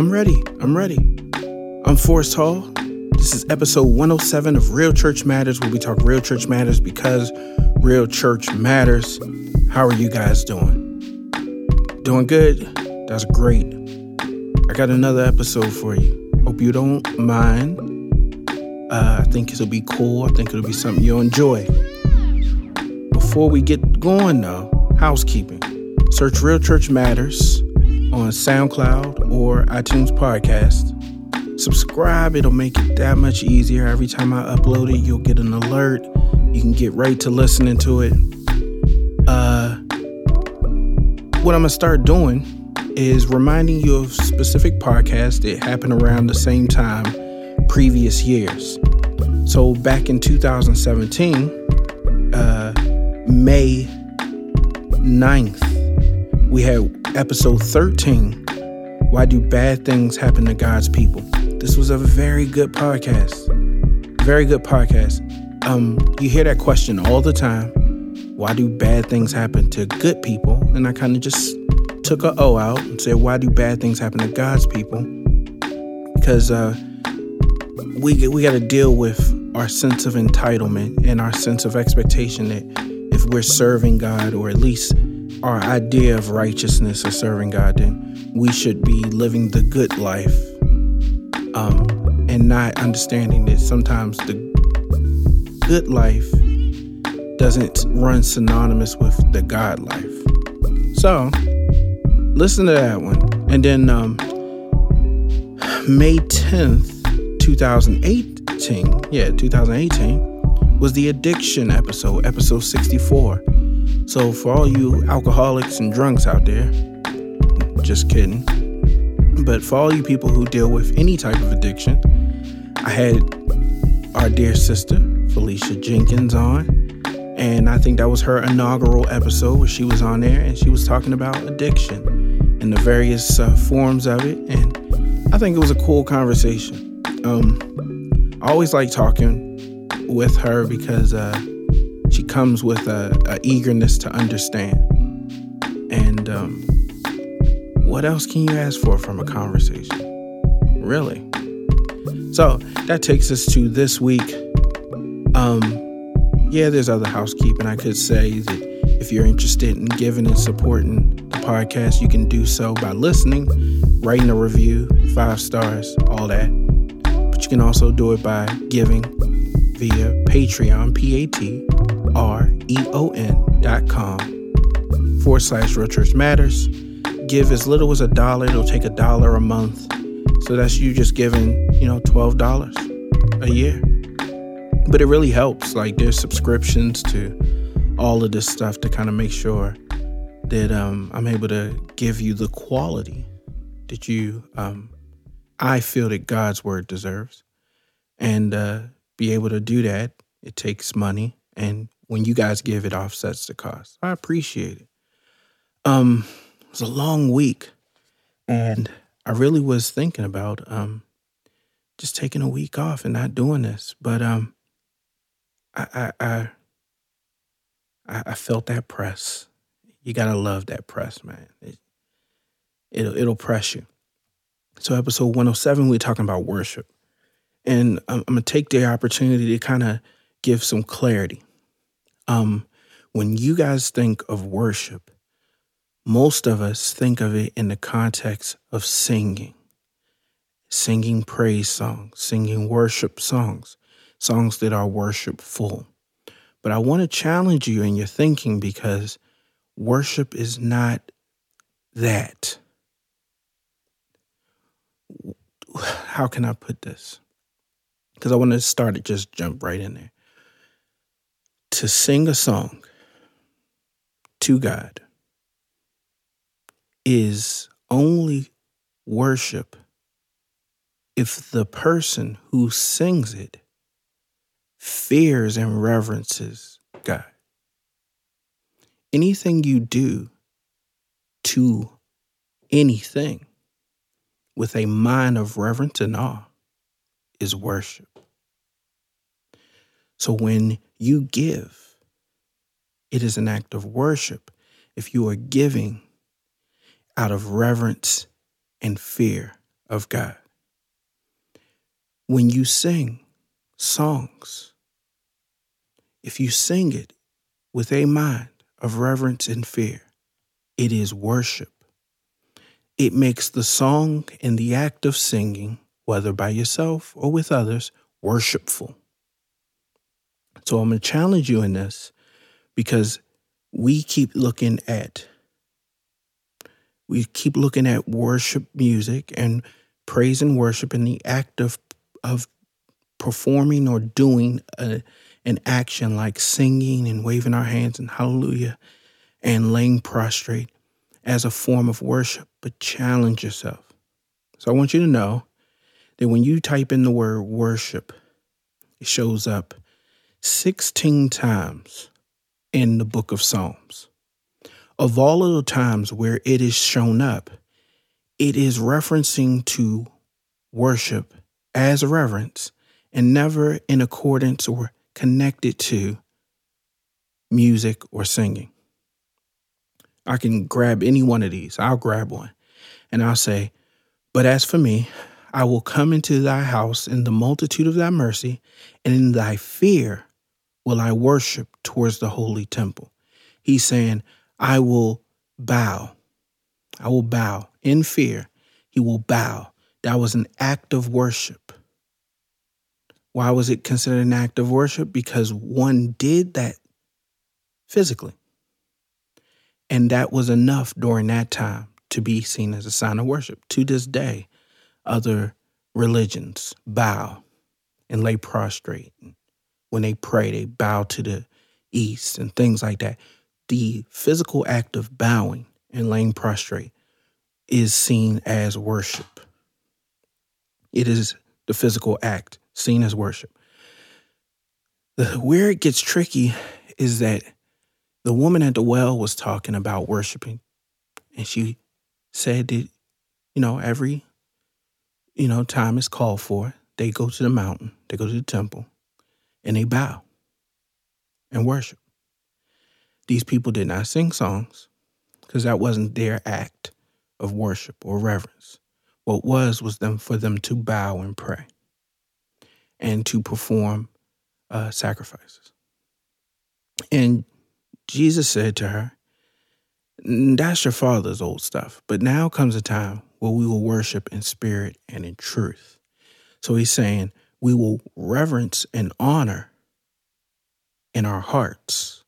I'm ready. I'm ready. I'm Forrest Hall. This is episode 107 of Real Church Matters, where we talk real church matters because real church matters. How are you guys doing? Doing good? That's great. I got another episode for you. Hope you don't mind. Uh, I think it'll be cool. I think it'll be something you'll enjoy. Before we get going, though, housekeeping. Search Real Church Matters on SoundCloud or iTunes Podcast. Subscribe, it'll make it that much easier. Every time I upload it, you'll get an alert. You can get right to listening to it. Uh, what I'm gonna start doing is reminding you of specific podcasts that happened around the same time previous years. So back in 2017, uh, May 9th, we had episode 13 Why Do Bad Things Happen to God's People? This was a very good podcast. Very good podcast. Um, you hear that question all the time Why do bad things happen to good people? And I kind of just took a O out and said, Why do bad things happen to God's people? Because uh, we, we got to deal with our sense of entitlement and our sense of expectation that if we're serving God or at least our idea of righteousness or serving God, then we should be living the good life um, and not understanding that sometimes the good life doesn't run synonymous with the God life. So, listen to that one. And then um, May 10th, 2018, yeah, 2018, was the addiction episode, episode 64. So, for all you alcoholics and drunks out there, just kidding. But for all you people who deal with any type of addiction, I had our dear sister, Felicia Jenkins, on. And I think that was her inaugural episode where she was on there and she was talking about addiction and the various uh, forms of it. And I think it was a cool conversation. Um, I always like talking with her because uh, comes with a, a eagerness to understand. And um, what else can you ask for from a conversation? Really? So that takes us to this week. Um, yeah, there's other housekeeping. I could say that if you're interested in giving and supporting the podcast, you can do so by listening, writing a review, five stars, all that. But you can also do it by giving via Patreon, P A T R E O N dot com forward slash Real Church Matters. Give as little as a dollar, it'll take a dollar a month. So that's you just giving, you know, $12 a year. But it really helps. Like there's subscriptions to all of this stuff to kind of make sure that um, I'm able to give you the quality that you, um, I feel that God's word deserves. And uh, be able to do that, it takes money. And when you guys give, it offsets the cost. I appreciate it. Um, it was a long week, and I really was thinking about um, just taking a week off and not doing this. But um, I, I, I, I felt that press. You gotta love that press, man. It, it'll it'll press you. So episode 107, we're talking about worship. And I'm, I'm gonna take the opportunity to kind of give some clarity. Um, when you guys think of worship, most of us think of it in the context of singing, singing praise songs, singing worship songs, songs that are worshipful. But I want to challenge you in your thinking because worship is not that. How can I put this? Because I want to start it, just jump right in there to sing a song to God is only worship if the person who sings it fears and reverences God. Anything you do to anything with a mind of reverence and awe is worship. So when you give, it is an act of worship if you are giving out of reverence and fear of God. When you sing songs, if you sing it with a mind of reverence and fear, it is worship. It makes the song and the act of singing, whether by yourself or with others, worshipful. So I'm going to challenge you in this because we keep looking at we keep looking at worship music and praise and worship in the act of of performing or doing a, an action like singing and waving our hands and hallelujah and laying prostrate as a form of worship, but challenge yourself. So I want you to know that when you type in the word worship, it shows up 16 times in the book of Psalms. Of all of the times where it is shown up, it is referencing to worship as reverence and never in accordance or connected to music or singing. I can grab any one of these. I'll grab one and I'll say, But as for me, I will come into thy house in the multitude of thy mercy, and in thy fear will I worship towards the holy temple. He's saying, I will bow. I will bow in fear. He will bow. That was an act of worship. Why was it considered an act of worship? Because one did that physically. And that was enough during that time to be seen as a sign of worship. To this day, other religions bow and lay prostrate when they pray, they bow to the east and things like that. The physical act of bowing and laying prostrate is seen as worship. It is the physical act seen as worship. The, where it gets tricky is that the woman at the well was talking about worshiping, and she said that, you know, every, you know, time is called for, they go to the mountain, they go to the temple, and they bow and worship. These people did not sing songs because that wasn't their act of worship or reverence. What was was them for them to bow and pray and to perform uh, sacrifices. And Jesus said to her, That's your father's old stuff, but now comes a time where we will worship in spirit and in truth. So he's saying, we will reverence and honor in our hearts.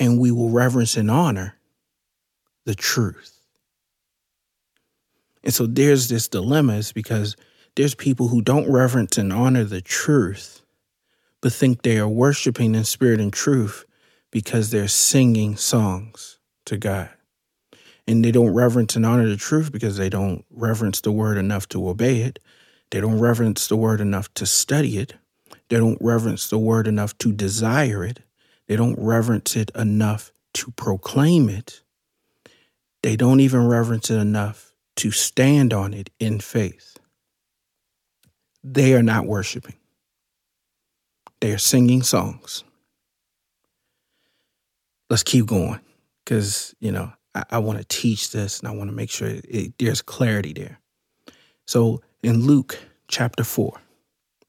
And we will reverence and honor the truth. And so there's this dilemma is because there's people who don't reverence and honor the truth, but think they are worshiping in spirit and truth because they're singing songs to God. And they don't reverence and honor the truth because they don't reverence the word enough to obey it. They don't reverence the word enough to study it. They don't reverence the word enough to desire it. They don't reverence it enough to proclaim it. They don't even reverence it enough to stand on it in faith. They are not worshiping. They are singing songs. Let's keep going because, you know, I, I want to teach this and I want to make sure it, there's clarity there. So in Luke chapter 4,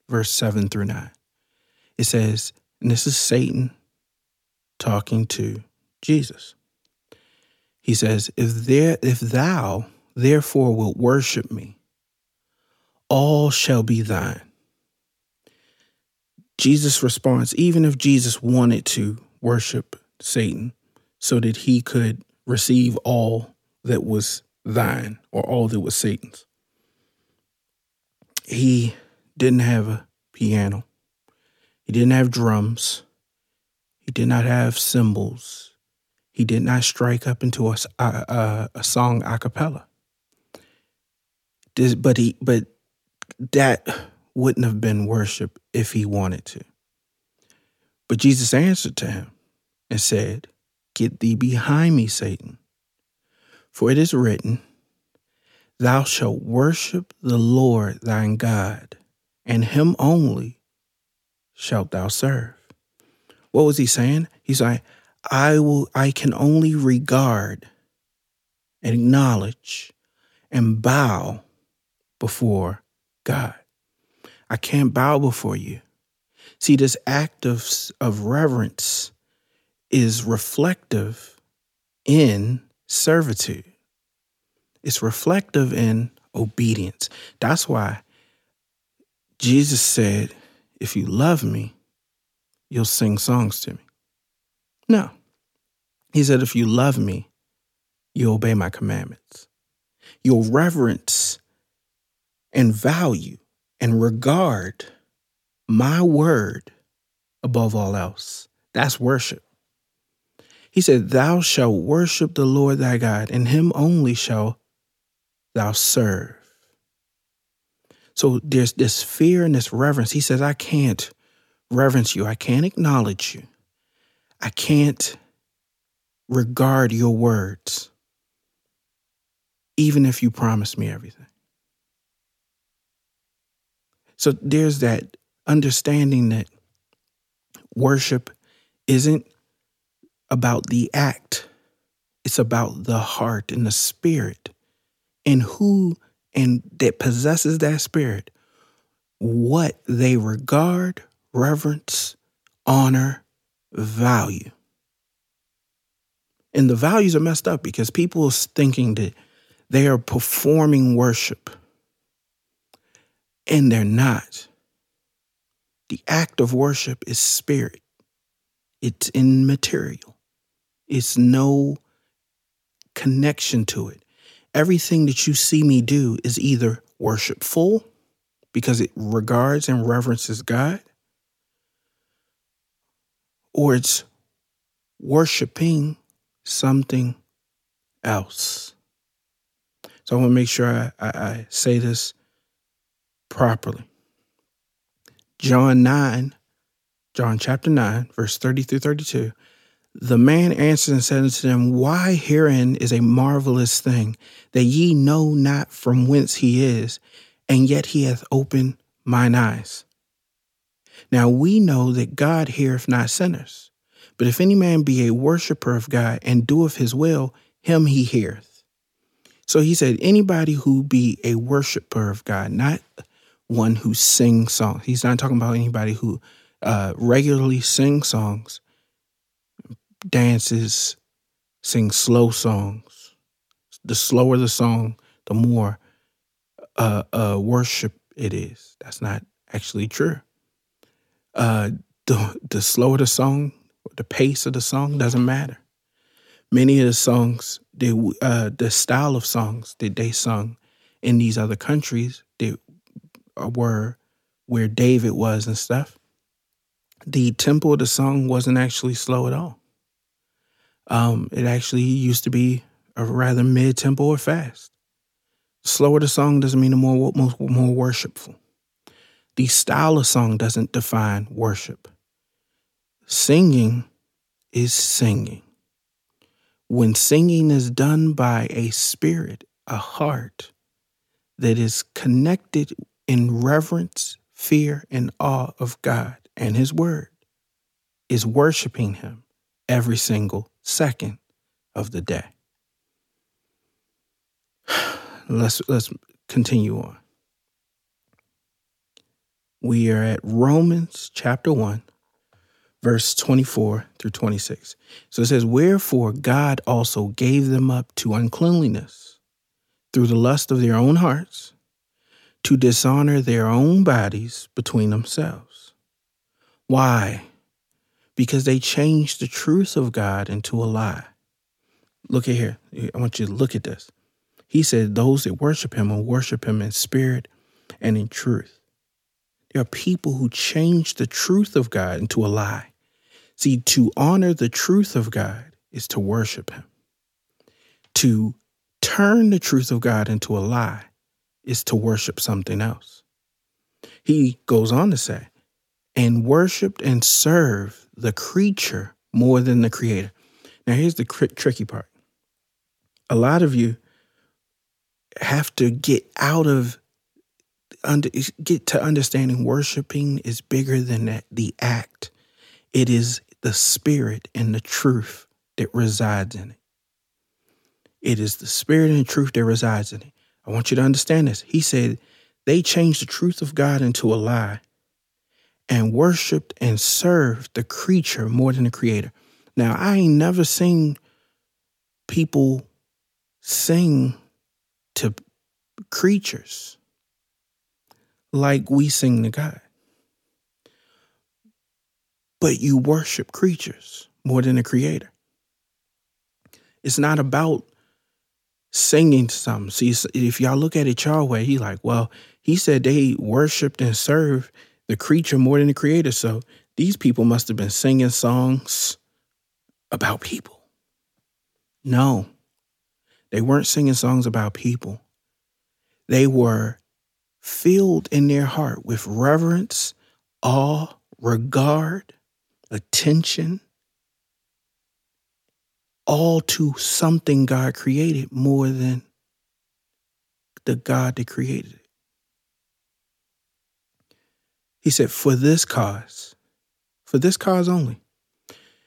verse 7 through 9, it says, and this is Satan talking to Jesus. He says, If there if thou therefore wilt worship me, all shall be thine. Jesus responds, even if Jesus wanted to worship Satan so that he could receive all that was thine or all that was Satan's he didn't have a piano. He didn't have drums. He did not have cymbals. He did not strike up into a, a, a song a cappella. This, but he, but that wouldn't have been worship if he wanted to. But Jesus answered to him and said, Get thee behind me, Satan. For it is written, Thou shalt worship the Lord thine God, and him only shalt thou serve. What was he saying? He's like, I will I can only regard and acknowledge and bow before God. I can't bow before you. See, this act of, of reverence is reflective in servitude. It's reflective in obedience. That's why Jesus said, If you love me, you'll sing songs to me. No. He said, If you love me, you obey my commandments. You'll reverence and value and regard my word above all else. That's worship. He said, Thou shalt worship the Lord thy God, and him only shall thou serve. So there's this fear and this reverence. He says, I can't reverence you. I can't acknowledge you. I can't regard your words, even if you promise me everything. So there's that understanding that worship isn't about the act, it's about the heart and the spirit and who and that possesses that spirit, what they regard, reverence, honor, value. And the values are messed up because people are thinking that they are performing worship and they're not. The act of worship is spirit, it's immaterial, it's no connection to it. Everything that you see me do is either worshipful because it regards and reverences God, or it's worshiping something else. So I want to make sure I, I, I say this properly. John 9, John chapter 9, verse 30 through 32. The man answered and said unto them, Why herein is a marvelous thing, that ye know not from whence he is, and yet he hath opened mine eyes. Now we know that God heareth not sinners, but if any man be a worshipper of God and doeth his will, him he heareth. So he said, anybody who be a worshiper of God, not one who sings songs. He's not talking about anybody who uh, regularly sings songs, dances, sings slow songs. The slower the song, the more uh, uh, worship it is. That's not actually true. Uh, the the slower the song, the pace of the song doesn't matter. Many of the songs, they, uh, the style of songs that they sung in these other countries, uh, were where David was and stuff. The tempo of the song wasn't actually slow at all. Um, it actually used to be a rather mid tempo or fast. Slower the song doesn't mean the more, more, more worshipful. The style of song doesn't define worship. Singing is singing. When singing is done by a spirit, a heart that is connected in reverence, fear, and awe of God and His Word, is worshiping Him every single second of the day. Let's let's continue on. We are at Romans chapter 1, verse 24 through 26. So it says, Wherefore God also gave them up to uncleanliness through the lust of their own hearts, to dishonor their own bodies between themselves. Why? Because they changed the truth of God into a lie. Look at here. I want you to look at this. He said, Those that worship him will worship him in spirit and in truth. There are people who change the truth of God into a lie. See, to honor the truth of God is to worship him. To turn the truth of God into a lie is to worship something else. He goes on to say, and worshiped and served the creature more than the creator. Now, here's the cr- tricky part. A lot of you have to get out of under, get to understanding worshiping is bigger than that, the act. It is the spirit and the truth that resides in it. It is the spirit and the truth that resides in it. I want you to understand this. He said they changed the truth of God into a lie and worshiped and served the creature more than the creator. Now, I ain't never seen people sing to creatures like we sing to God. But you worship creatures more than the creator. It's not about singing to something. See, if y'all look at it y'all way, he like, well, he said they worshiped and served the creature more than the creator. So these people must have been singing songs about people. No, they weren't singing songs about people. They were filled in their heart with reverence, awe, regard, attention, all to something God created more than the God that created it. He said, for this cause, for this cause only.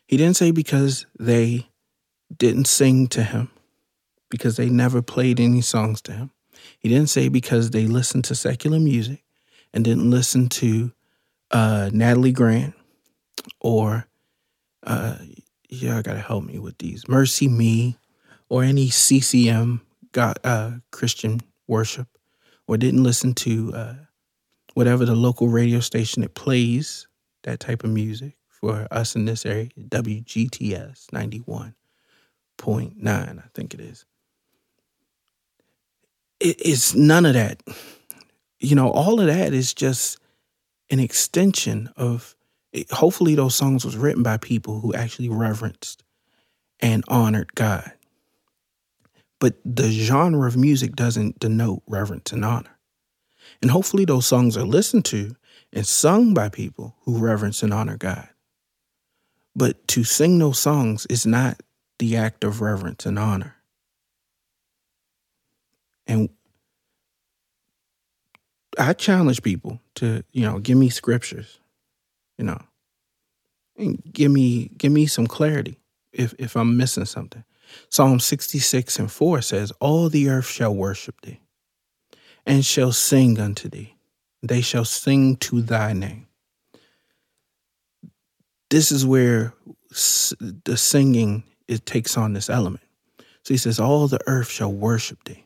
He didn't say because they didn't sing to him, because they never played any songs to him. He didn't say because they listened to secular music and didn't listen to uh, Natalie Grant or uh, yeah, I gotta help me with these. MercyMe or any CCM God, uh, Christian worship, or didn't listen to uh, whatever the local radio station that plays that type of music for us in this area, WGTS 91.9, I think it is. It, it's none of that. You know, all of that is just an extension of hopefully those songs was written by people who actually reverenced and honored God. But the genre of music doesn't denote reverence and honor. And hopefully those songs are listened to and sung by people who reverence and honor God. But to sing those songs is not the act of reverence and honor. And I challenge people to, you know, give me scriptures you know, and give me give me some clarity if if I'm missing something. Psalm 66 and 4 says, All the earth shall worship thee, and shall sing unto thee. They shall sing to thy name. This is where the singing it takes on this element. So he says, All the earth shall worship thee.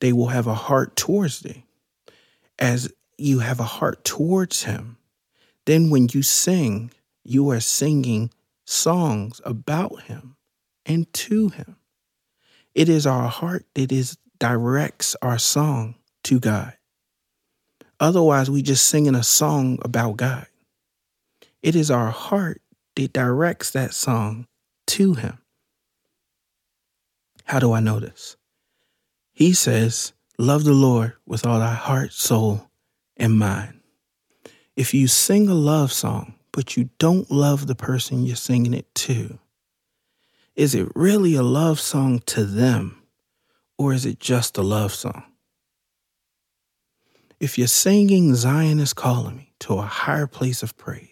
They will have a heart towards thee. As you have a heart towards him, then when you sing, you are singing songs about him and to him. It is our heart that is directs our song to God. Otherwise, we just singing a song about God. It is our heart that directs that song to him. How do I know this? He says, Love the Lord with all thy heart, soul, and mind. If you sing a love song, but you don't love the person you're singing it to, is it really a love song to them or is it just a love song? If you're singing Zion is calling me to a higher place of praise,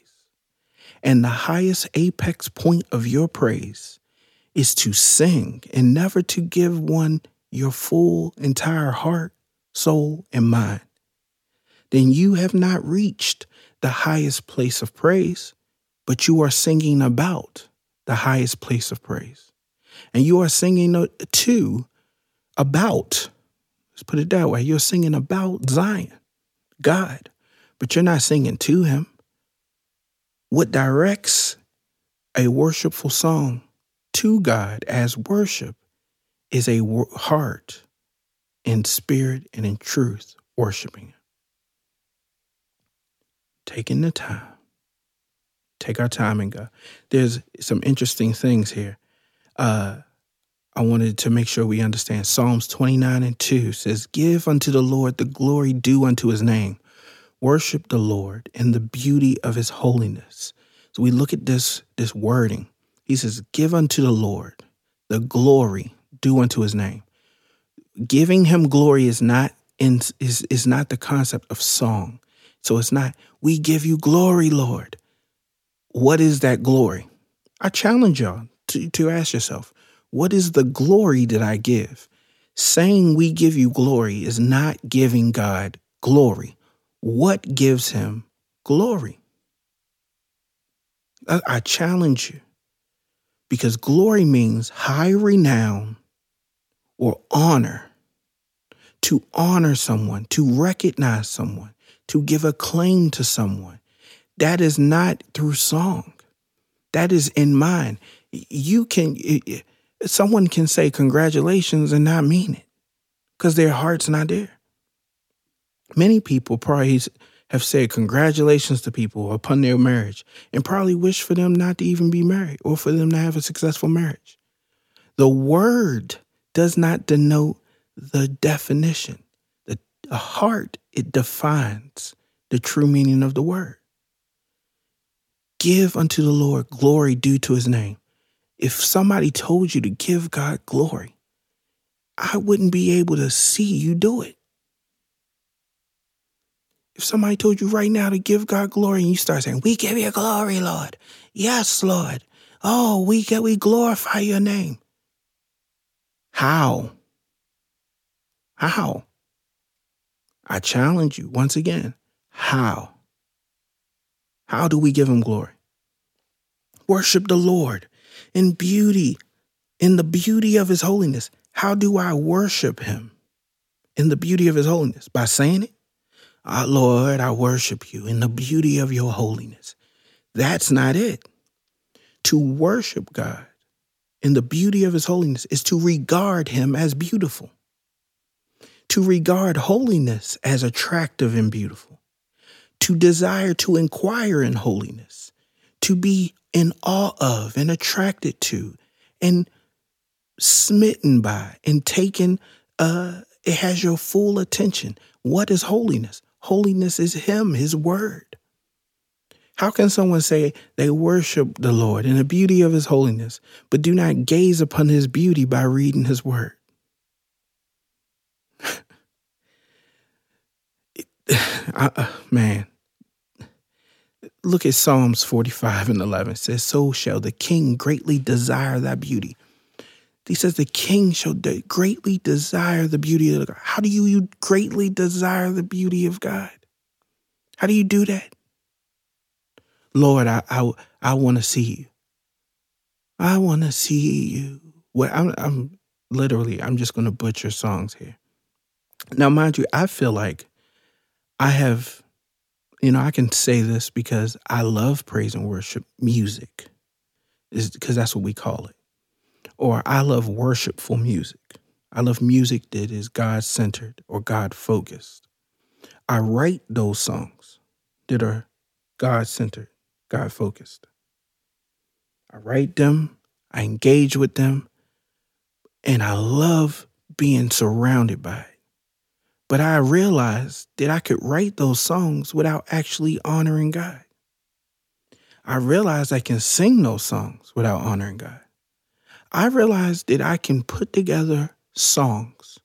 and the highest apex point of your praise is to sing and never to give one your full, entire heart, soul, and mind, then you have not reached the highest place of praise, but you are singing about the highest place of praise. And you are singing uh, to about, let's put it that way, you're singing about Zion, God, but you're not singing to Him. What directs a worshipful song to God as worship is a heart in spirit and in truth worshiping taking the time. Take our time and go. There's some interesting things here. Uh, I wanted to make sure we understand. Psalms 29 and 2 says, Give unto the Lord the glory due unto his name. Worship the Lord in the beauty of his holiness. So we look at this, this wording. He says, Give unto the Lord the glory due unto his name. Giving him glory is not in, is, is not the concept of song. So it's not, we give you glory, Lord. What is that glory? I challenge y'all to, to ask yourself, what is the glory that I give? saying we give you glory is not giving God glory. What gives him glory? I, challenge you because glory means high renown or honor. To honor someone, to recognize someone, to give a claim to someone. That is not through song. That is in mind. You can, someone can say congratulations and not mean it because their heart's not there. Many people probably have said congratulations to people upon their marriage and probably wish for them not to even be married or for them to have a successful marriage. The word does not denote the definition. The, the heart, it defines the true meaning of the word. Give unto the Lord glory due to his name. If somebody told you to give God glory, I wouldn't be able to see you do it. If somebody told you right now to give God glory and you start saying, We give you glory, Lord. Yes, Lord. Oh, we get we glorify your name. How? How? I challenge you once again. How? How do we give him glory? Worship the Lord in beauty, in the beauty of his holiness. How do I worship him in the beauty of his holiness? By saying it? Ah, Lord, I worship you in the beauty of your holiness. That's not it. To worship God in the beauty of his holiness is to regard him as beautiful, to regard holiness as attractive and beautiful, to desire to inquire in holiness, to be in awe of and attracted to and smitten by and taken uh it has your full attention what is holiness Holiness is Him, His Word. How can someone say they worship the Lord in the beauty of His holiness, but do not gaze upon His beauty by reading His Word? I, uh, man, look at Psalms 45 and 11. It says, So shall the king greatly desire thy beauty. He says the king shall de- greatly desire the beauty of God. How do you, you greatly desire the beauty of God? How do you do that? Lord, I I, I want to see you. I want to see you. Well, I'm, I'm literally, I'm just going to butcher songs here. Now, mind you, I feel like I have, you know, I can say this because I love praise and worship music, is because that's what we call it or I love worshipful music. I love music that is God centered or God focused. I write those songs that are God centered, God focused. I write them, I engage with them, and I love being surrounded by it. But I realized that I could write those songs without actually honoring God. I realized I can sing those songs without honoring God. I realized that I can put together songs,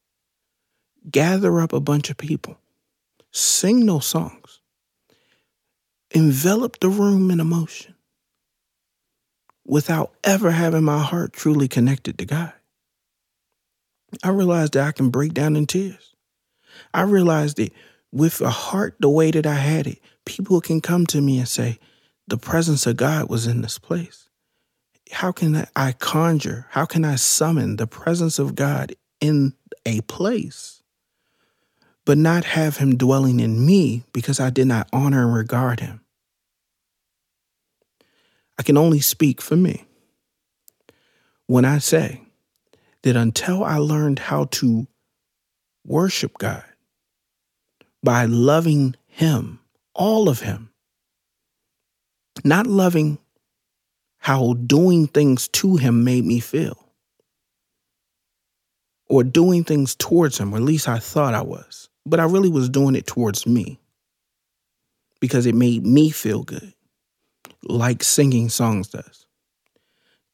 gather up a bunch of people, sing those songs, envelop the room in emotion without ever having my heart truly connected to God. I realized that I can break down in tears. I realized that with a heart the way that I had it, people can come to me and say, the presence of God was in this place how can I conjure, how can I summon the presence of God in a place, but not have him dwelling in me because I did not honor and regard him? I can only speak for me when I say that until I learned how to worship God by loving Him, all of Him, not loving how doing things to him made me feel. Or doing things towards him, or at least I thought I was. But I really was doing it towards me because it made me feel good, like singing songs does.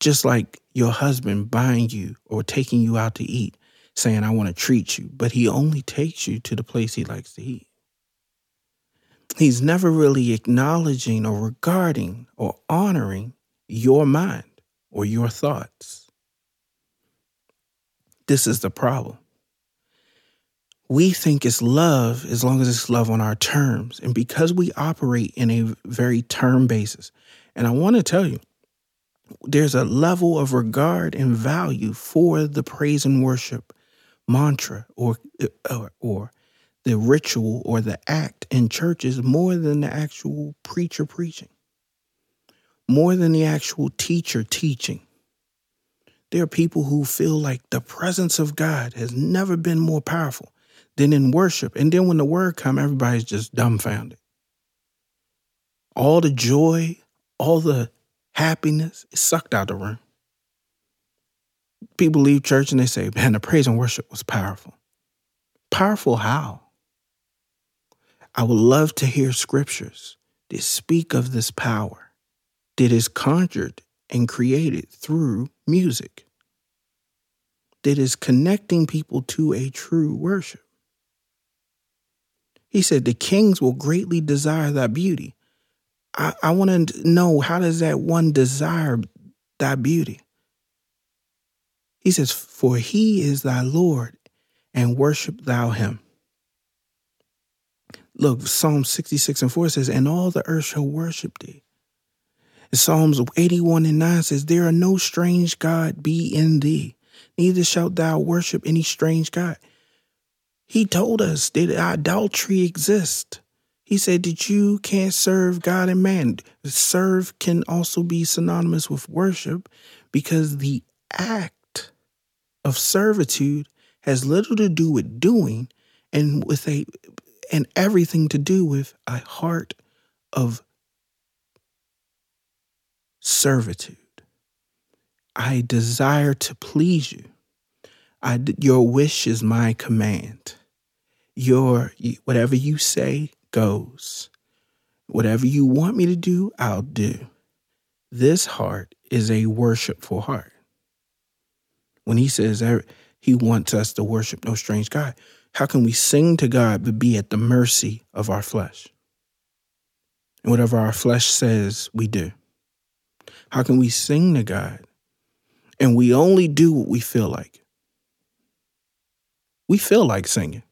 Just like your husband buying you or taking you out to eat, saying, I want to treat you, but he only takes you to the place he likes to eat. He's never really acknowledging or regarding or honoring your mind or your thoughts. This is the problem. we think it's love as long as it's love on our terms. And because we operate in a very term basis, and I want to tell you, there's a level of regard and value for the praise and worship mantra or, or, or the ritual or the act in churches more than the actual preacher preaching, more than the actual teacher teaching. There are people who feel like the presence of God has never been more powerful than in worship. And then when the word come, everybody's just dumbfounded. All the joy, all the happiness is sucked out of the room. People leave church and they say, man, the praise and worship was powerful. Powerful how? I would love to hear scriptures that speak of this power that is conjured and created through music, that is connecting people to a true worship. He said, The kings will greatly desire thy beauty. I, I want to know how does that one desire thy beauty? He says, For he is thy Lord, and worship thou him. Look, Psalm 66 and 4 says, And all the earth shall worship thee. And Psalms 81 and 9 says, There are no strange God be in thee, neither shalt thou worship any strange God. He told us that idolatry exists. He said that you can't serve God and man. Serve can also be synonymous with worship because the act of servitude has little to do with doing and with a and everything to do with a heart of servitude. I desire to please you. I, your wish is my command. Your whatever you say goes. Whatever you want me to do, I'll do. This heart is a worshipful heart. When he says he wants us to worship no strange God, how can we sing to God but be at the mercy of our flesh? And whatever our flesh says, we do. How can we sing to God and we only do what we feel like? We feel like singing.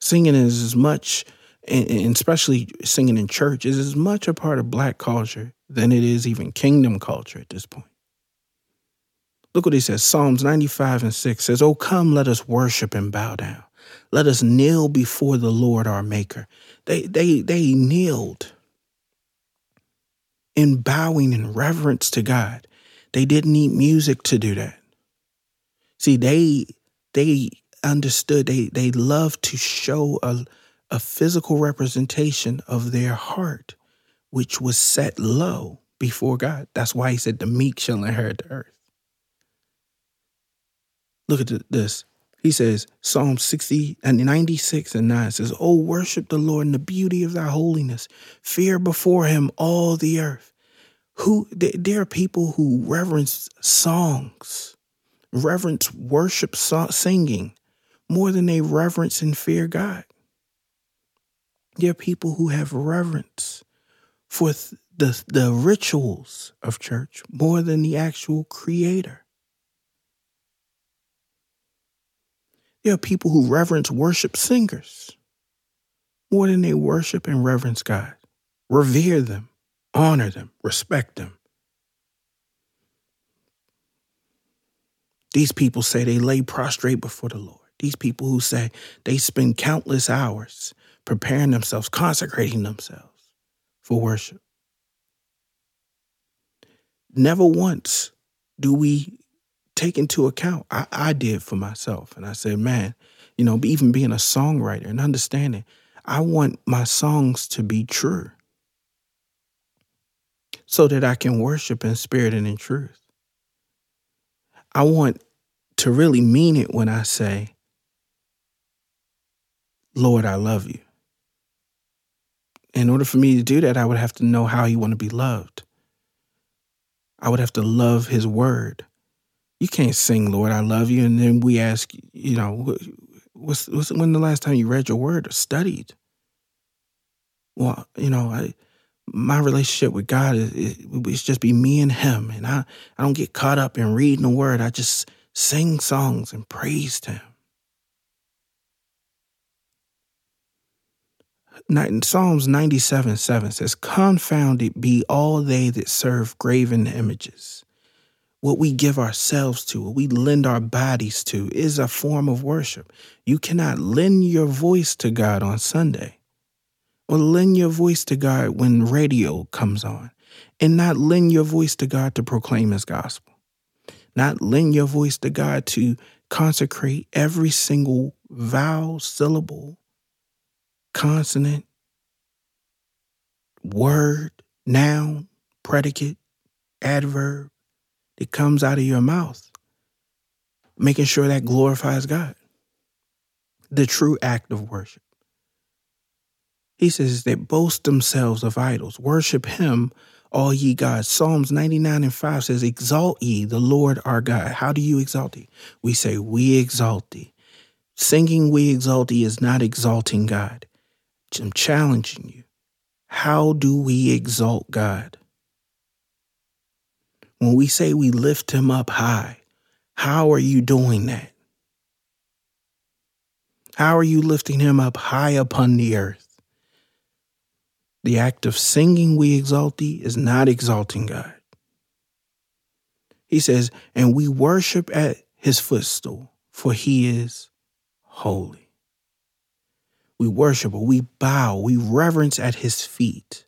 Singing is as much, and especially singing in church, is as much a part of black culture than it is even kingdom culture at this point. Look what he says Psalms 95 and 6 says, Oh, come, let us worship and bow down. Let us kneel before the Lord our Maker. They, they, they kneeled in bowing in reverence to God. They didn't need music to do that. See, they they understood they they loved to show a a physical representation of their heart, which was set low before God. That's why he said the meek shall inherit the earth. Look at this. He says, Psalm 60 and 96 and 9 says, Oh, worship the Lord in the beauty of thy holiness. Fear before him all the earth. Who there are people who reverence songs, reverence worship singing more than they reverence and fear God. There are people who have reverence for the, the rituals of church more than the actual creator. There are people who reverence worship singers more than they worship and reverence God. Revere them, honor them, respect them. These people say they lay prostrate before the Lord. These people who say they spend countless hours preparing themselves, consecrating themselves for worship. Never once do we take into account. I, I did for myself. And I said, man, you know, even being a songwriter and understanding, I want my songs to be true so that I can worship in spirit and in truth. I want to really mean it when I say, Lord, I love you. In order for me to do that, I would have to know how you want to be loved. I would have to love his word you can't sing Lord I love you. And then we ask you know what's, what's when the last time you read your word or studied? Well you know I my relationship with God is just be me and him. And I I don't get caught up in reading the word. I just sing songs and praise him. Psalms 97 7 says, Confounded be all they that serve graven images. What we give ourselves to, what we lend our bodies to, is a form of worship. You cannot lend your voice to God on Sunday or lend your voice to God when radio comes on and not lend your voice to God to proclaim his gospel. Not lend your voice to God to consecrate every single vowel, syllable, consonant, word, noun, predicate, adverb that comes out of your mouth, making sure that glorifies God. The true act of worship. He says that boast themselves of idols, worship him, all ye gods. Psalms 99 and 5 says, Exalt ye the Lord our God. How do you exalt thee? We say, We exalt thee. Singing We exalt thee is not exalting God. I'm challenging you. How do we exalt God? When we say we lift him up high, how are you doing that? How are you lifting him up high upon the earth? The act of singing we exalt thee is not exalting God. He says, and we worship at his footstool, for he is holy. We worship, we bow, we reverence at his feet.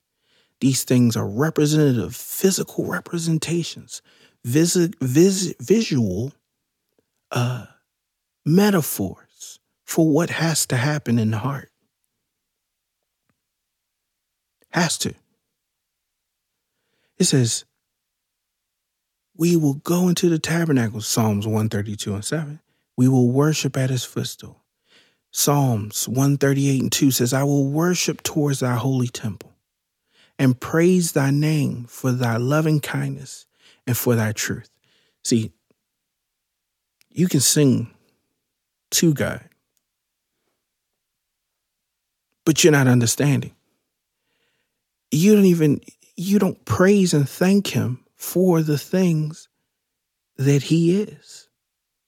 These things are representative, physical representations, vis- vis- visual uh, metaphors for what has to happen in the heart. Has to. It says, We will go into the tabernacle, Psalms 132 and 7. We will worship at his footstool. Psalms 138 and 2 says, I will worship towards thy holy temple and praise thy name for thy loving kindness and for thy truth. See, you can sing to God, but you're not understanding. You don't even, you don't praise and thank him for the things that he is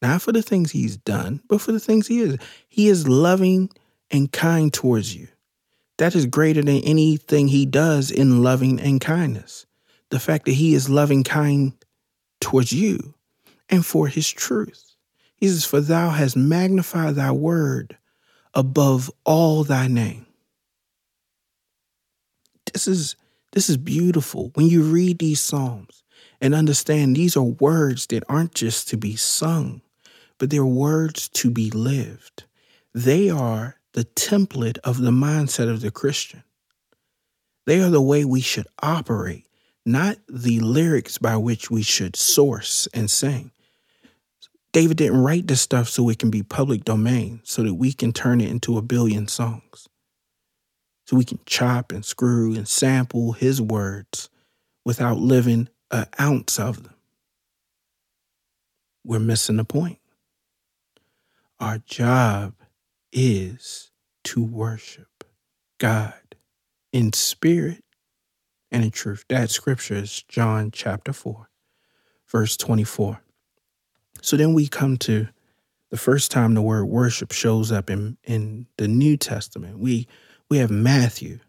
not for the things he's done, but for the things he is. He is loving and kind towards you. That is greater than anything he does in loving and kindness. The fact that he is loving kind towards you and for his truth. He says, For thou hast magnified thy word above all thy name. This is this is beautiful. When you read these Psalms and understand these are words that aren't just to be sung, but they're words to be lived. They are the template of the mindset of the Christian. They are the way we should operate, not the lyrics by which we should source and sing. David didn't write this stuff so it can be public domain, so that we can turn it into a billion songs. So we can chop and screw and sample his words without living an ounce of them. We're missing the point. Our job is to worship God in spirit and in truth. That scripture is John chapter 4, verse 24. So then we come to the first time the word worship shows up in, in the New Testament. We we have Matthew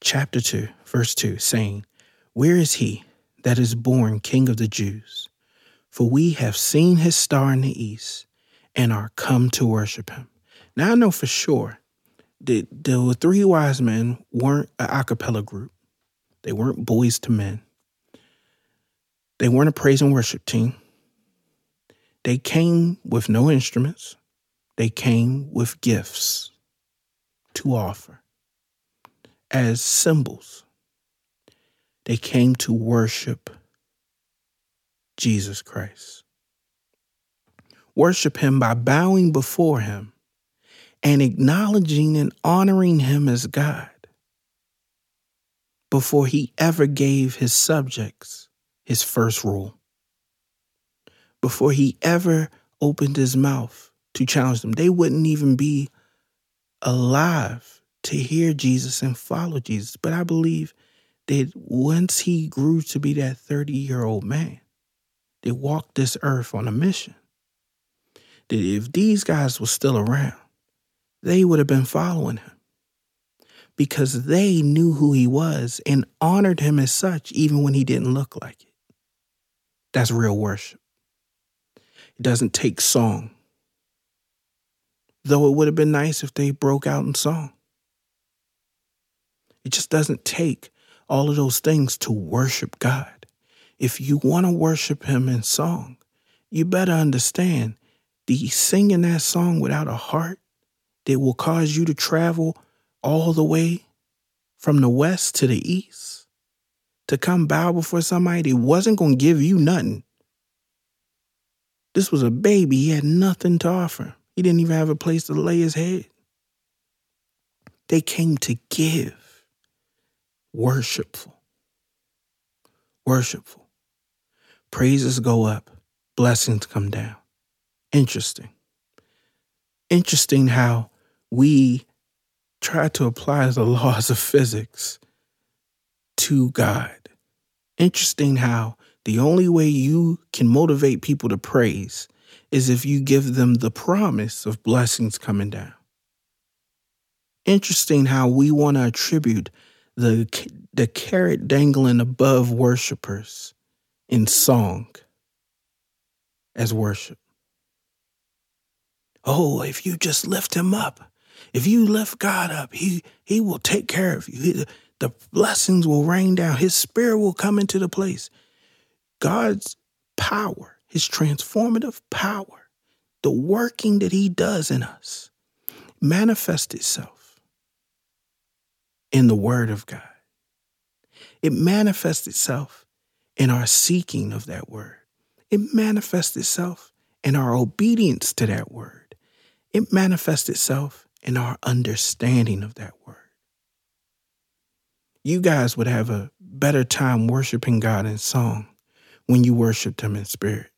chapter 2, verse 2, saying, Where is he that is born King of the Jews? For we have seen his star in the east and are come to worship him. Now I know for sure that the three wise men weren't an a cappella group. They weren't Boyz II Men. They weren't a praise and worship team. They came with no instruments. They came with gifts to offer as symbols. They came to worship Jesus Christ worship him by bowing before him and acknowledging and honoring him as God before he ever gave his subjects his first rule, before he ever opened his mouth to challenge them. They wouldn't even be alive to hear Jesus and follow Jesus. But I believe that once he grew to be that 30 year old man, they walked this earth on a mission that if these guys were still around, they would have been following him. because they knew who he was and honored him as such, even when he didn't look like it. That's real worship. It doesn't take song, though it would have been nice if they broke out in song. It just doesn't take all of those things to worship God. If you want to worship Him in song, you better understand the singing that song without a heart that will cause you to travel all the way from the west to the east to come bow before somebody that wasn't going to give you nothing. This was a baby. He had nothing to offer. He didn't even have a place to lay his head. They came to give. Worshipful. Worshipful. Praises go up, blessings come down. Interesting. Interesting how we try to apply the laws of physics to God. Interesting how the only way you can motivate people to praise is if you give them the promise of blessings coming down. Interesting how we want to attribute the, the carrot dangling above worshipers in song as worship. Oh, if you just lift him up, if you lift God up, he, he will take care of you. He, the blessings will rain down. His spirit will come into the place. God's power, his transformative power, the working that he does in us, manifests itself in the word of God. It manifests itself in our seeking of that word. It manifests itself in our obedience to that word. It manifests itself in our understanding of that word. You guys would have a better time worshiping God in song when you worshiped Him in spirit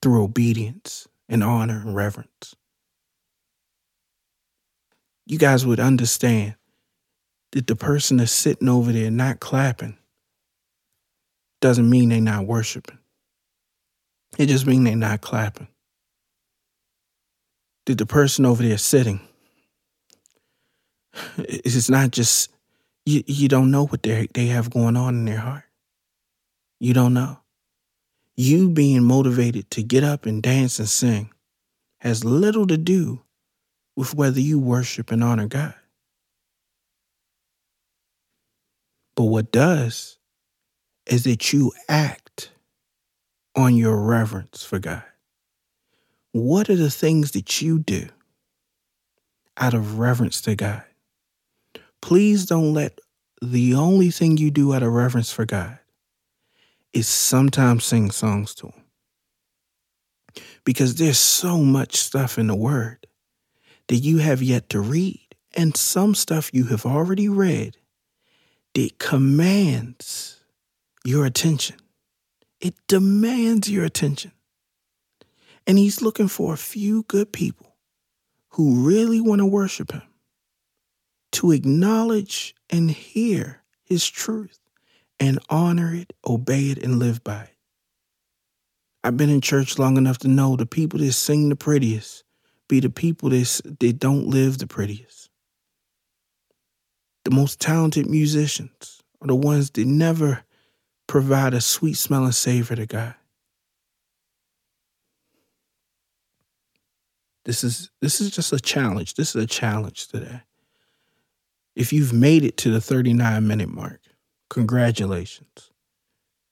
through obedience and honor and reverence. You guys would understand that the person that's sitting over there not clapping doesn't mean they're not worshiping. It just means they're not clapping. That the person over there sitting, it's not just you, you don't know what they they have going on in their heart. You don't know. You being motivated to get up and dance and sing has little to do with whether you worship and honor God. But what does is that you act on your reverence for God. What are the things that you do out of reverence to God? Please don't let the only thing you do out of reverence for God is sometimes sing songs to Him. Because there's so much stuff in the Word that you have yet to read, and some stuff you have already read that commands your attention. It demands your attention. And He's looking for a few good people who really want to worship Him to acknowledge and hear his truth and honor it, obey it, and live by it. I've been in church long enough to know the people that sing the prettiest be the people that, that don't live the prettiest. The most talented musicians are the ones that never provide a sweet smelling savor to God. This is this is just a challenge. This is a challenge today. If you've made it to the 39 minute mark, congratulations.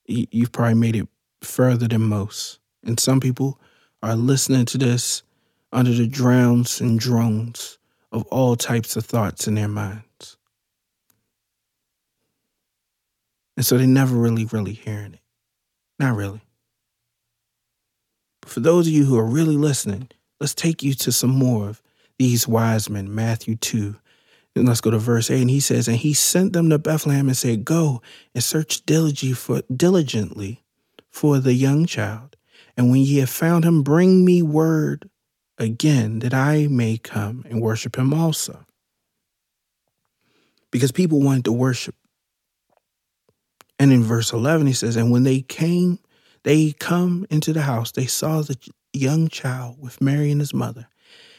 You've probably made it further than most. And some people are listening to this under the drowns and drones of all types of thoughts in their minds. And so they never really, really hearing it. Not really. But for those of you who are really listening, let's take you to some more of these wise men, Matthew 2, and let's go to verse 8. And he says, And he sent them to Bethlehem and said, Go and search diligently for, the young child. And when ye have found him, bring me word again that I may come and worship him also. Because people wanted to worship. And in verse 11, he says, And when they came, they come into the house, they saw the young child with Mary and his mother,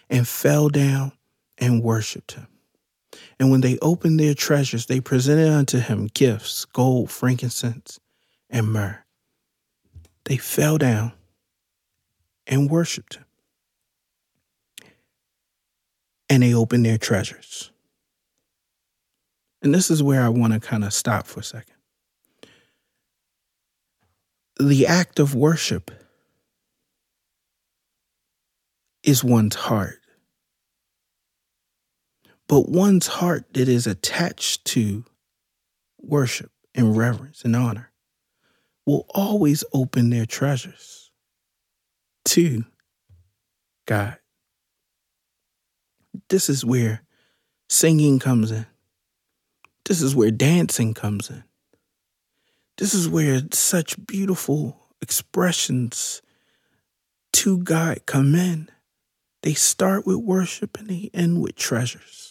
and fell down and worshiped him. And when they opened their treasures, they presented unto him gifts, gold, frankincense, and myrrh. They fell down and worshiped him. And they opened their treasures. And this is where I want to kind of stop for a second. The act of worship is one's heart. But one's heart that is attached to worship and reverence and honor will always open their treasures to God. This is where singing comes in. This is where dancing comes in. This is where such beautiful expressions to God come in. They start with worship and they end with treasures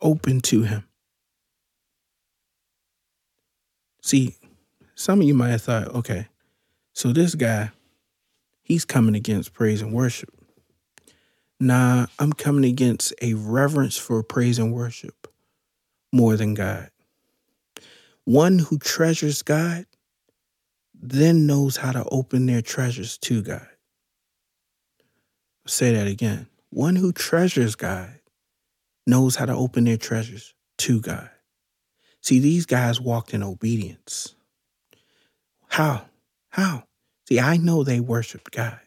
open to Him. See, some of you might have thought, okay, so this guy, he's coming against praise and worship. Nah, I'm coming against a reverence for praise and worship more than God. One who treasures God then knows how to open their treasures to God. I'll say that again. One who treasures God knows how to open their treasures to God. See, these guys walked in obedience. How? How? See, I know they worshiped God.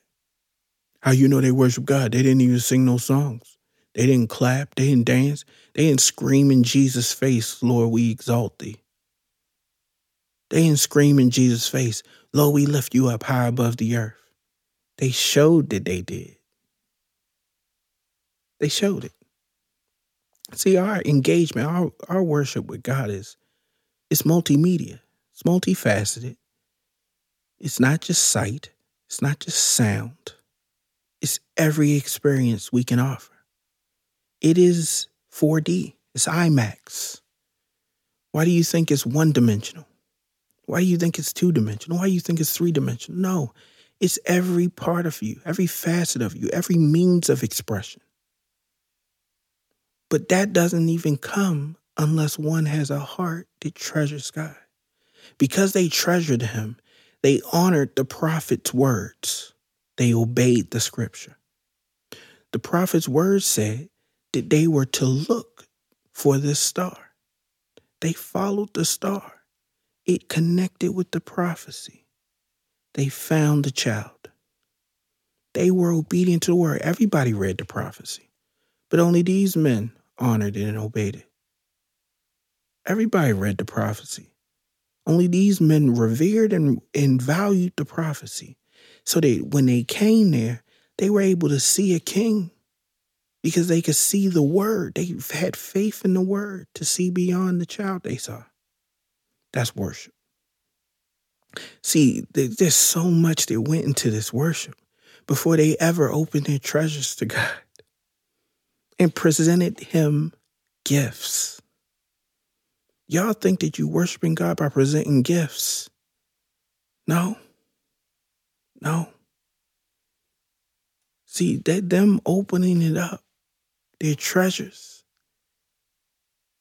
How you know they worship God? They didn't even sing no songs. They didn't clap. They didn't dance. They didn't scream in Jesus' face, Lord, we exalt thee. They didn't scream in Jesus' face, Lord, we lift you up high above the earth. They showed that they did. They showed it. See, our engagement, our, our worship with God is it's multimedia. It's multifaceted. It's not just sight. It's not just sound. It's every experience we can offer. It is 4D. It's IMAX. Why do you think it's one dimensional? Why do you think it's two dimensional? Why do you think it's three dimensional? No, it's every part of you, every facet of you, every means of expression. But that doesn't even come unless one has a heart that treasures God. Because they treasured him, they honored the prophet's words. They obeyed the scripture. The prophet's words said that they were to look for this star. They followed the star. It connected with the prophecy. They found the child. They were obedient to the word. Everybody read the prophecy, but only these men honored it and obeyed it. Everybody read the prophecy. Only these men revered and, and valued the prophecy. So that when they came there, they were able to see a king because they could see the word. They had faith in the word to see beyond the child they saw. That's worship. See, there's so much that went into this worship before they ever opened their treasures to God and presented him gifts. Y'all think that you worshiping God by presenting gifts. No. No. See, that them opening it up, their treasures,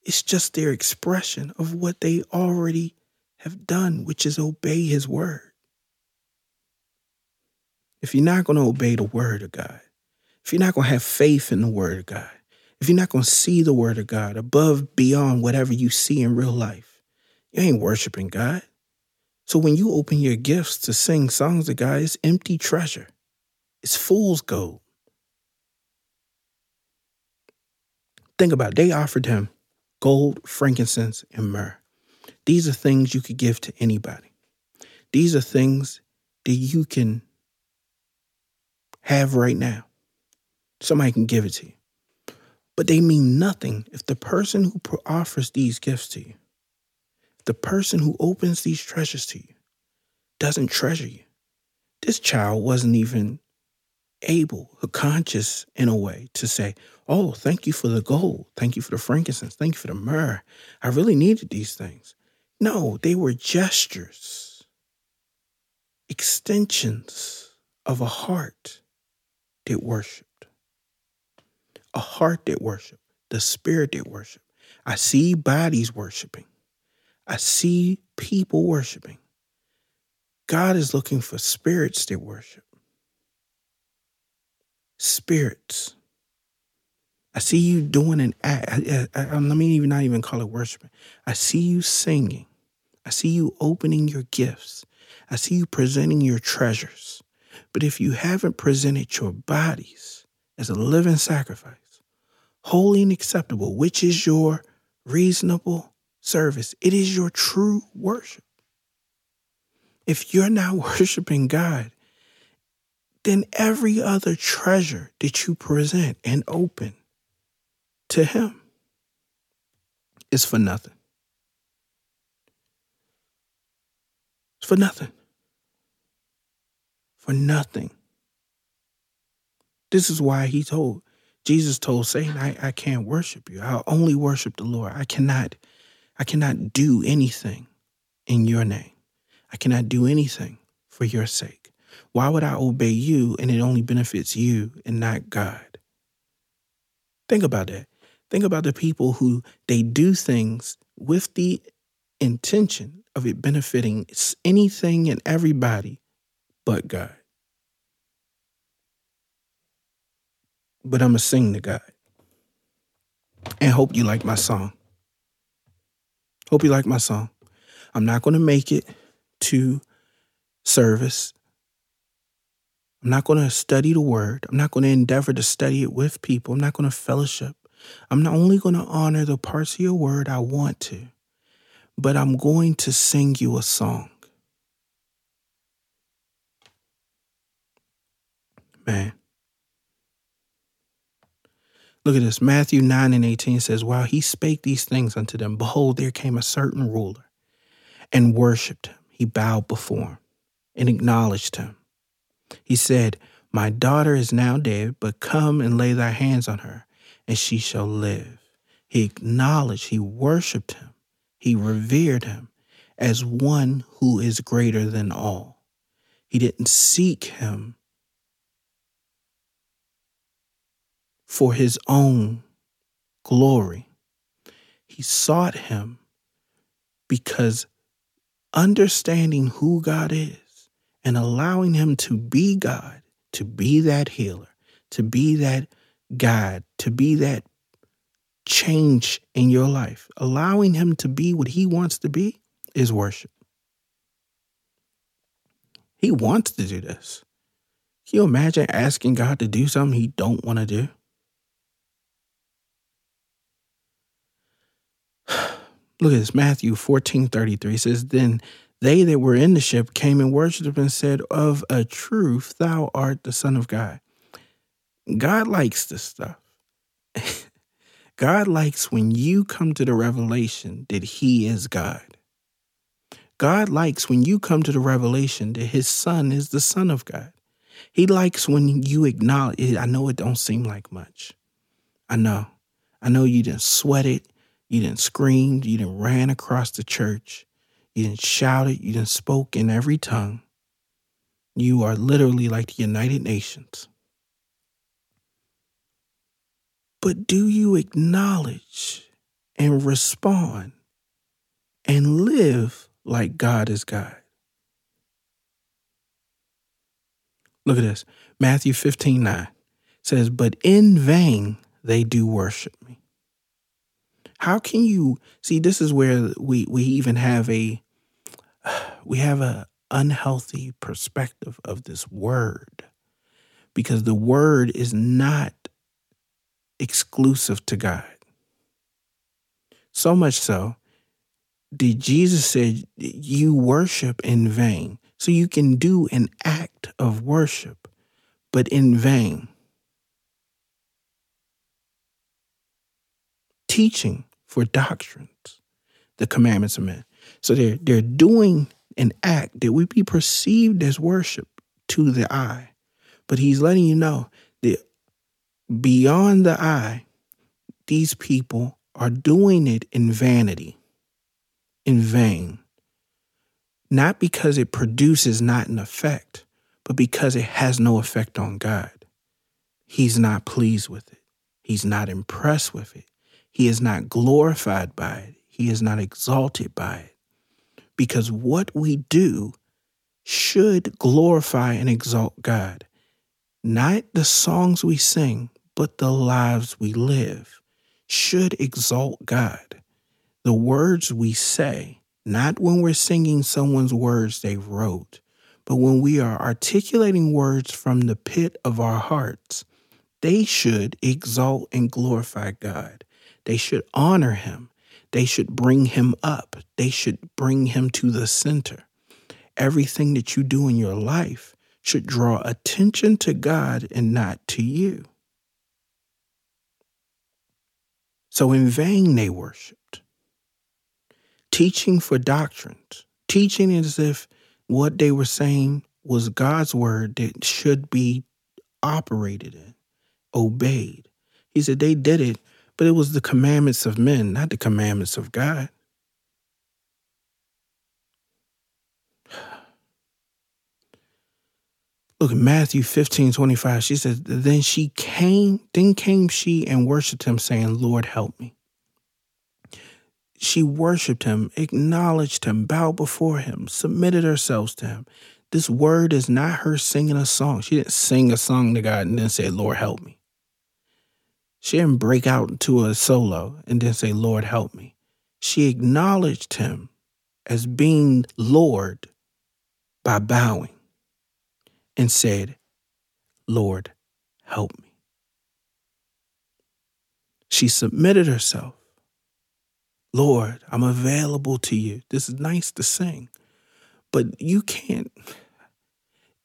it's just their expression of what they already have done, which is obey his word. If you're not going to obey the word of God, if you're not going to have faith in the Word of God, if you're not going to see the Word of God above, beyond whatever you see in real life, you ain't worshiping God. So when you open your gifts to sing songs of God, it's empty treasure, it's fool's gold. Think about it. They offered him gold, frankincense, and myrrh. These are things you could give to anybody. These are things that you can have right now somebody can give it to you. But they mean nothing if the person who offers these gifts to you, the person who opens these treasures to you, doesn't treasure you. This child wasn't even able or conscious in a way to say, Oh, thank you for the gold. Thank you for the frankincense. Thank you for the myrrh. I really needed these things. No, they were gestures, extensions of a heart that worshiped a heart that worship, the spirit that worship. I see bodies worshiping. I see people worshiping. God is looking for spirits that worship. Spirits. I see you doing an act. I, I, I, let me even not even call it worshiping. I see you singing. I see you opening your gifts. I see you presenting your treasures. But if you haven't presented your bodies as a living sacrifice, holy and acceptable, which is your reasonable service, it is your true worship. If you're not worshiping God, then every other treasure that you present and open to Him is for nothing. It's for nothing. For nothing. This is why he told, Jesus told Satan, I, I can't worship you. I'll only worship the Lord. I cannot, I cannot do anything in your name. I cannot do anything for your sake. Why would I obey you and it only benefits you and not God? Think about that. Think about the people who they do things with the intention of it benefiting anything and everybody but God. But I'm going to sing to God. And hope you like my song. Hope you like my song. I'm not going to make it to service. I'm not going to study the word. I'm not going to endeavor to study it with people. I'm not going to fellowship. I'm not only going to honor the parts of your word I want to but I'm going to sing you a song. Man. Look at this. Matthew 9 and 18 says, While he spake these things unto them, behold, there came a certain ruler and worshiped him. He bowed before him and acknowledged him. He said, My daughter is now dead, but come and lay thy hands on her, and she shall live. He acknowledged, he worshiped him. He revered him as one who is greater than all. He didn't seek him for his own glory. He sought him because understanding who God is and allowing him to be God, to be that healer, to be that God, to be that change in your life, allowing Him to be what He wants to be, is worship. He wants to do this. Can you imagine asking God to do something He don't want to do? Look at this. Matthew 14 33 says, Then they that were in the ship came and worshipped and said, Of a truth, thou art the Son of God. God likes this stuff. God likes when you come to the revelation that He is God. God likes when you come to the revelation that His Son is the Son of God. He likes when you acknowledge it. I know it don't seem like much. I know. I know you didn't sweat it. You didn't scream. You didn't ran across the church. You didn't shout it. You didn't spoke in every tongue. You are literally like the United Nations. But do you acknowledge and respond and live like God is God? Look at this. Matthew 15 9 says, But in vain they do worship me. How can you see this is where we, we even have a we have a unhealthy perspective of this word because the word is not exclusive to God. So much so did Jesus said you worship in vain. So you can do an act of worship, but in vain. Teaching for doctrines, the commandments of men. So they're they're doing an act that would be perceived as worship to the eye. But he's letting you know that beyond the eye, these people are doing it in vanity, in vain. Not because it produces not an effect, but because it has no effect on God. He's not pleased with it. He's not impressed with it. He is not glorified by it. He is not exalted by it. Because what we do should glorify and exalt God. Not the songs we sing, but the lives we live should exalt God. The words we say, not when we're singing someone's words they wrote, but when we are articulating words from the pit of our hearts, they should exalt and glorify God. They should honor him. They should bring him up. They should bring him to the center. Everything that you do in your life should draw attention to God and not to you. So in vain they worshiped. Teaching for doctrines, teaching as if what they were saying was God's word that should be operated in, obeyed. He said they did it but it was the commandments of men, not the commandments of God. Look at Matthew 15, 25. She says, Then she came, then came she and worshiped him, saying, Lord, help me. She worshiped him, acknowledged him, bowed before him, submitted herself to him. This word is not her singing a song. She didn't sing a song to God and then say, Lord, help me. She didn't break out into a solo and then say, Lord, help me. She acknowledged him as being Lord by bowing and said, Lord, help me. She submitted herself. Lord, I'm available to you. This is nice to sing, but you can't,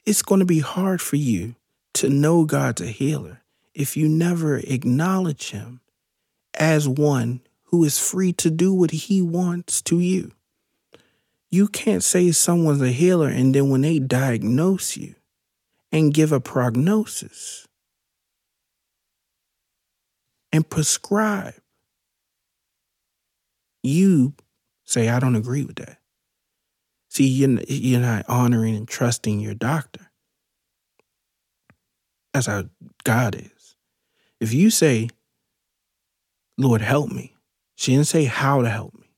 it's going to be hard for you to know God's a healer if you never acknowledge him as one who is free to do what he wants to you. You can't say someone's a healer and then when they diagnose you and give a prognosis and prescribe, you say, I don't agree with that. See, you're, not honoring and trusting your doctor. That's how God is. If you say, Lord, help me, she didn't say how to help me.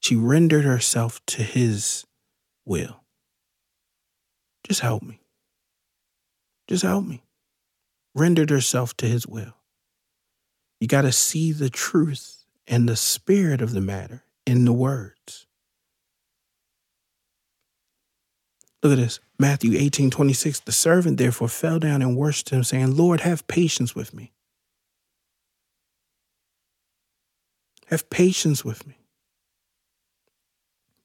She rendered herself to his will. Just help me. Just help me. Rendered herself to his will. You got to see the truth and the spirit of the matter in the words. Look at this. Matthew 18, 26. The servant therefore fell down and worshipped him, saying, Lord, have patience with me. Have patience with me.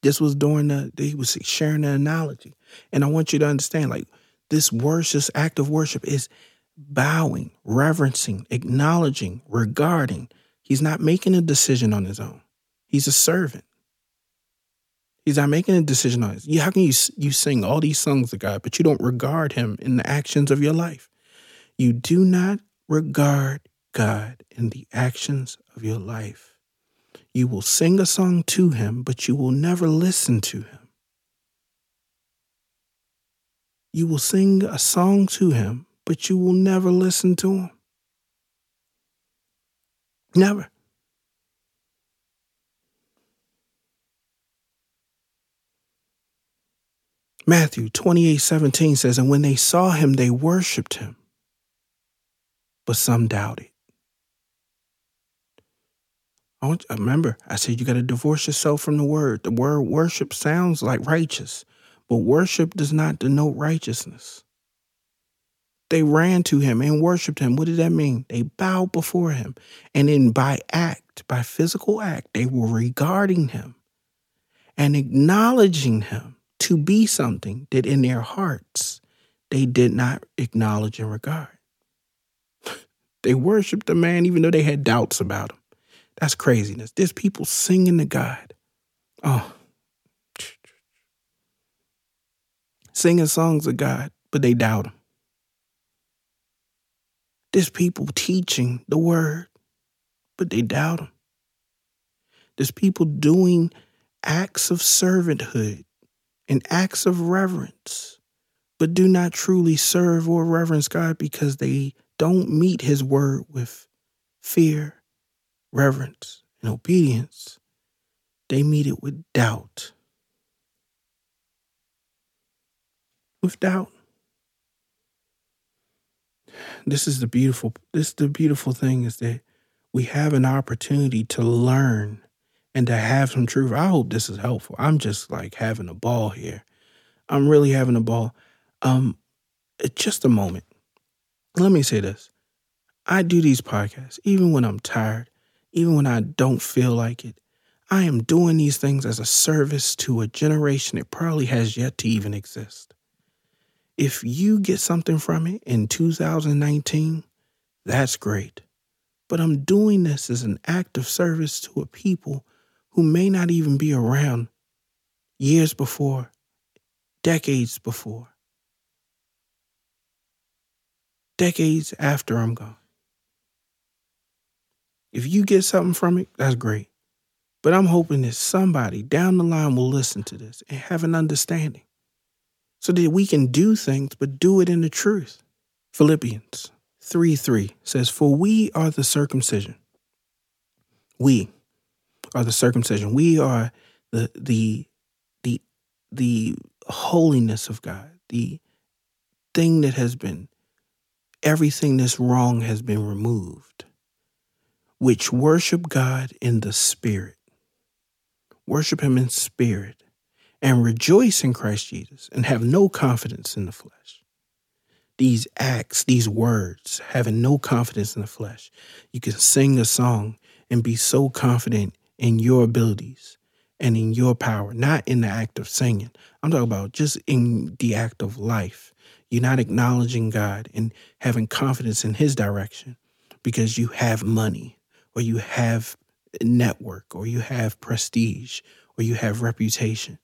This was during the, he was sharing the analogy. And I want you to understand like this worship, this act of worship is bowing, reverencing, acknowledging, regarding. He's not making a decision on his own. He's a servant. He's not making a decision on it. How can you you sing all these songs to God, but you don't regard Him in the actions of your life? You do not regard God in the actions of your life. You will sing a song to him, but you will never listen to him. You will sing a song to him, but you will never listen to him. Never. Matthew 28 17 says, And when they saw him, they worshiped him, but some doubted. I want remember I said you got to divorce yourself from the word. The word worship sounds like righteous, but worship does not denote righteousness. They ran to him and worshiped him. What did that mean? They bowed before him. And then by act, by physical act, they were regarding him and acknowledging him to be something that in their hearts they did not acknowledge and regard. they worshiped the man even though they had doubts about him. That's craziness. There's people singing to God. Oh. Singing songs of God, but they doubt Him. There's people teaching the word, but they doubt Him. There's people doing acts of servanthood and acts of reverence, but do not truly serve or reverence God because they don't meet His word with fear reverence, and obedience, they meet it with doubt. With doubt. This is the beautiful this is the beautiful thing is that we have an opportunity to learn and to have some truth. I hope this is helpful. I'm just like having a ball here. I'm really having a ball. Um just a moment. Let me say this. I do these podcasts even when I'm tired, even when I don't feel like it. I am doing these things as a service to a generation that probably has yet to even exist. If you get something from it in 2019, that's great. But I'm doing this as an act of service to a people who may not even be around years before, decades before, decades after I'm gone. If you get something from it, that's great. But I'm hoping that somebody down the line will listen to this and have an understanding so that we can do things, but do it in the truth. Philippians 3 3 says, For we are the circumcision. We are the circumcision. We are the the the the holiness of God, the thing that has been everything that's wrong has been removed, which worship God in the spirit worship him in spirit, and rejoice in Christ Jesus and have no confidence in the flesh. These acts, these words, having no confidence in the flesh. You can sing a song and be so confident in your abilities and in your power, not in the act of singing. I'm talking about just in the act of life. You're not acknowledging God and having confidence in His direction because you have money or you have network or you have prestige or you have reputation,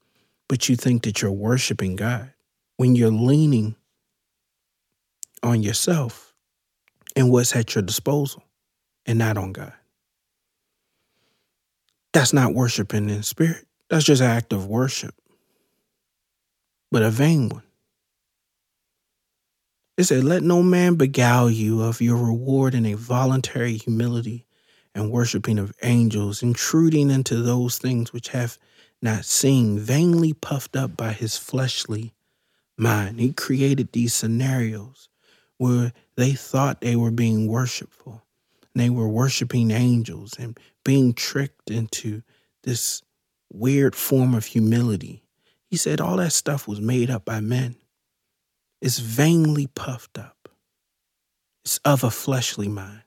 but you think that you're worshiping God when you're leaning on yourself and what's at your disposal and not on God. That's not worshiping in spirit. That's just an act of worship, but a vain one. It said, Let no man beguile you of your reward in a voluntary humility and worshiping of angels, intruding into those things which have not seen, vainly puffed up by his fleshly mind. He created these scenarios where they thought they were being worshipful. They were worshiping angels and being tricked into this weird form of humility. He said all that stuff was made up by men. It's vainly puffed up. It's of a fleshly mind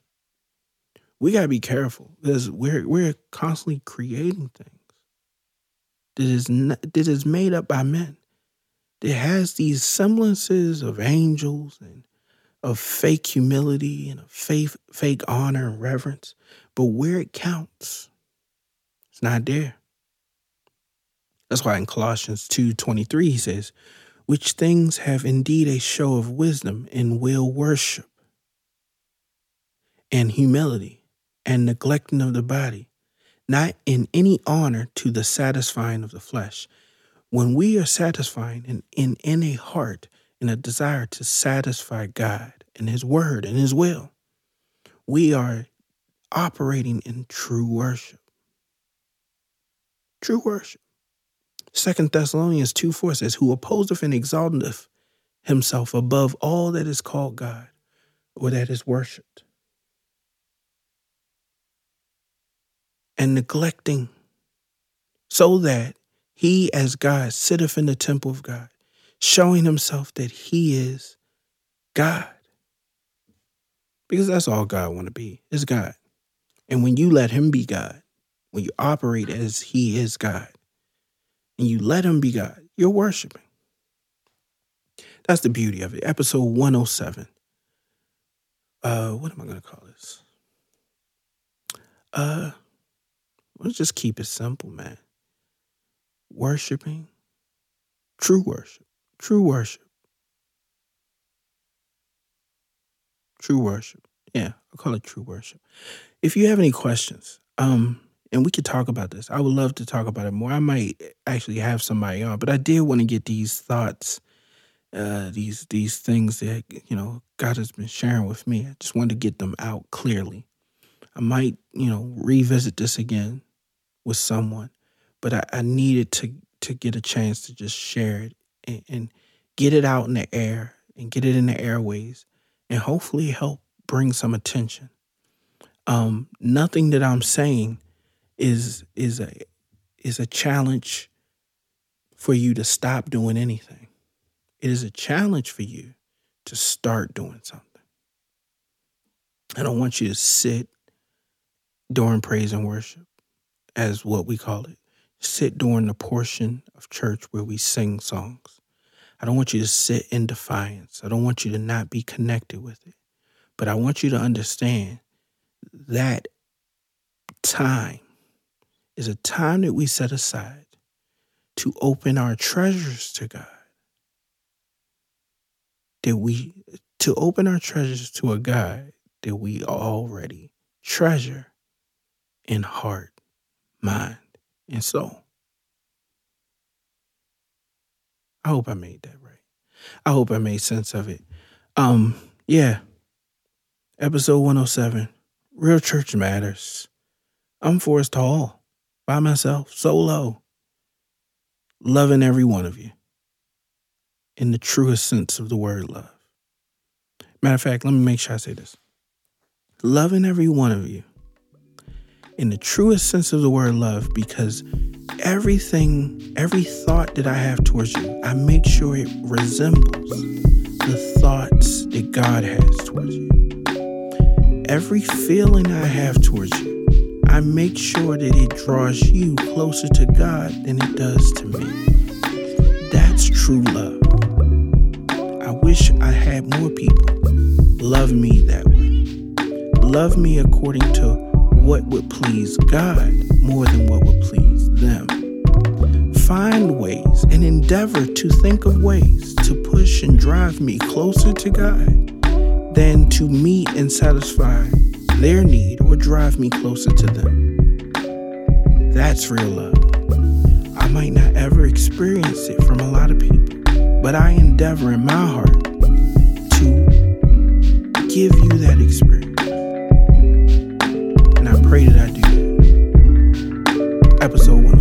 we got to be careful because we're we're constantly creating things that is not, that is made up by men. That has these semblances of angels and of fake humility and of fake fake honor and reverence, but where it counts, it's not there. That's why in Colossians 2:23 he says, "Which things have indeed a show of wisdom and will worship and humility." And neglecting of the body, not in any honor to the satisfying of the flesh. When we are satisfying in, in, in a heart, in a desire to satisfy God and His Word and His will, we are operating in true worship. True worship. Second Thessalonians 2 4 says, Who opposeth and exalteth himself above all that is called God or that is worshiped and neglecting, so that he, as God, sitteth in the temple of God, showing himself that he is God. Because that's all God want to be, is God. And when you let him be God, when you operate as he is God, and you let him be God, you're worshiping. That's the beauty of it. Episode 107. Uh, what am I gonna call this? Uh Let's just keep it simple, man. Worshiping, true worship, true worship, true worship. Yeah, I'll call it true worship. If you have any questions, um, and we could talk about this, I would love to talk about it more. I might actually have somebody on, but I did want to get these thoughts, uh, these these things that you know God has been sharing with me. I just wanted to get them out clearly. I might, you know, revisit this again with someone, but I, I needed to to get a chance to just share it and, and get it out in the air and get it in the airways and hopefully help bring some attention. Um, nothing that I'm saying is is a is a challenge for you to stop doing anything. It is a challenge for you to start doing something. I don't want you to sit during praise and worship, as what we call it. Sit during the portion of church where we sing songs. I don't want you to sit in defiance. I don't want you to not be connected with it. But I want you to understand that time is a time that we set aside to open our treasures to God. That we to open our treasures to a God that we already treasure in heart, mind, and soul. I hope I made that right. I hope I made sense of it. Um, yeah. Episode 107. Real church matters. I'm Forrest Hall, by myself, solo, loving every one of you in the truest sense of the word love. Matter of fact, let me make sure I say this loving every one of you in the truest sense of the word love because everything, every thought that I have towards you, I make sure it resembles the thoughts that God has towards you. Every feeling I have towards you, I make sure that it draws you closer to God than it does to me. That's true love. I wish I had more people love me that way. Love me according to what would please God more than what would please them. Find ways and endeavor to think of ways to push and drive me closer to God than to meet and satisfy their need or drive me closer to them. That's real love. I might not ever experience it from a lot of people, but I endeavor in my heart to give you that experience. Pray that I do that. Episode 107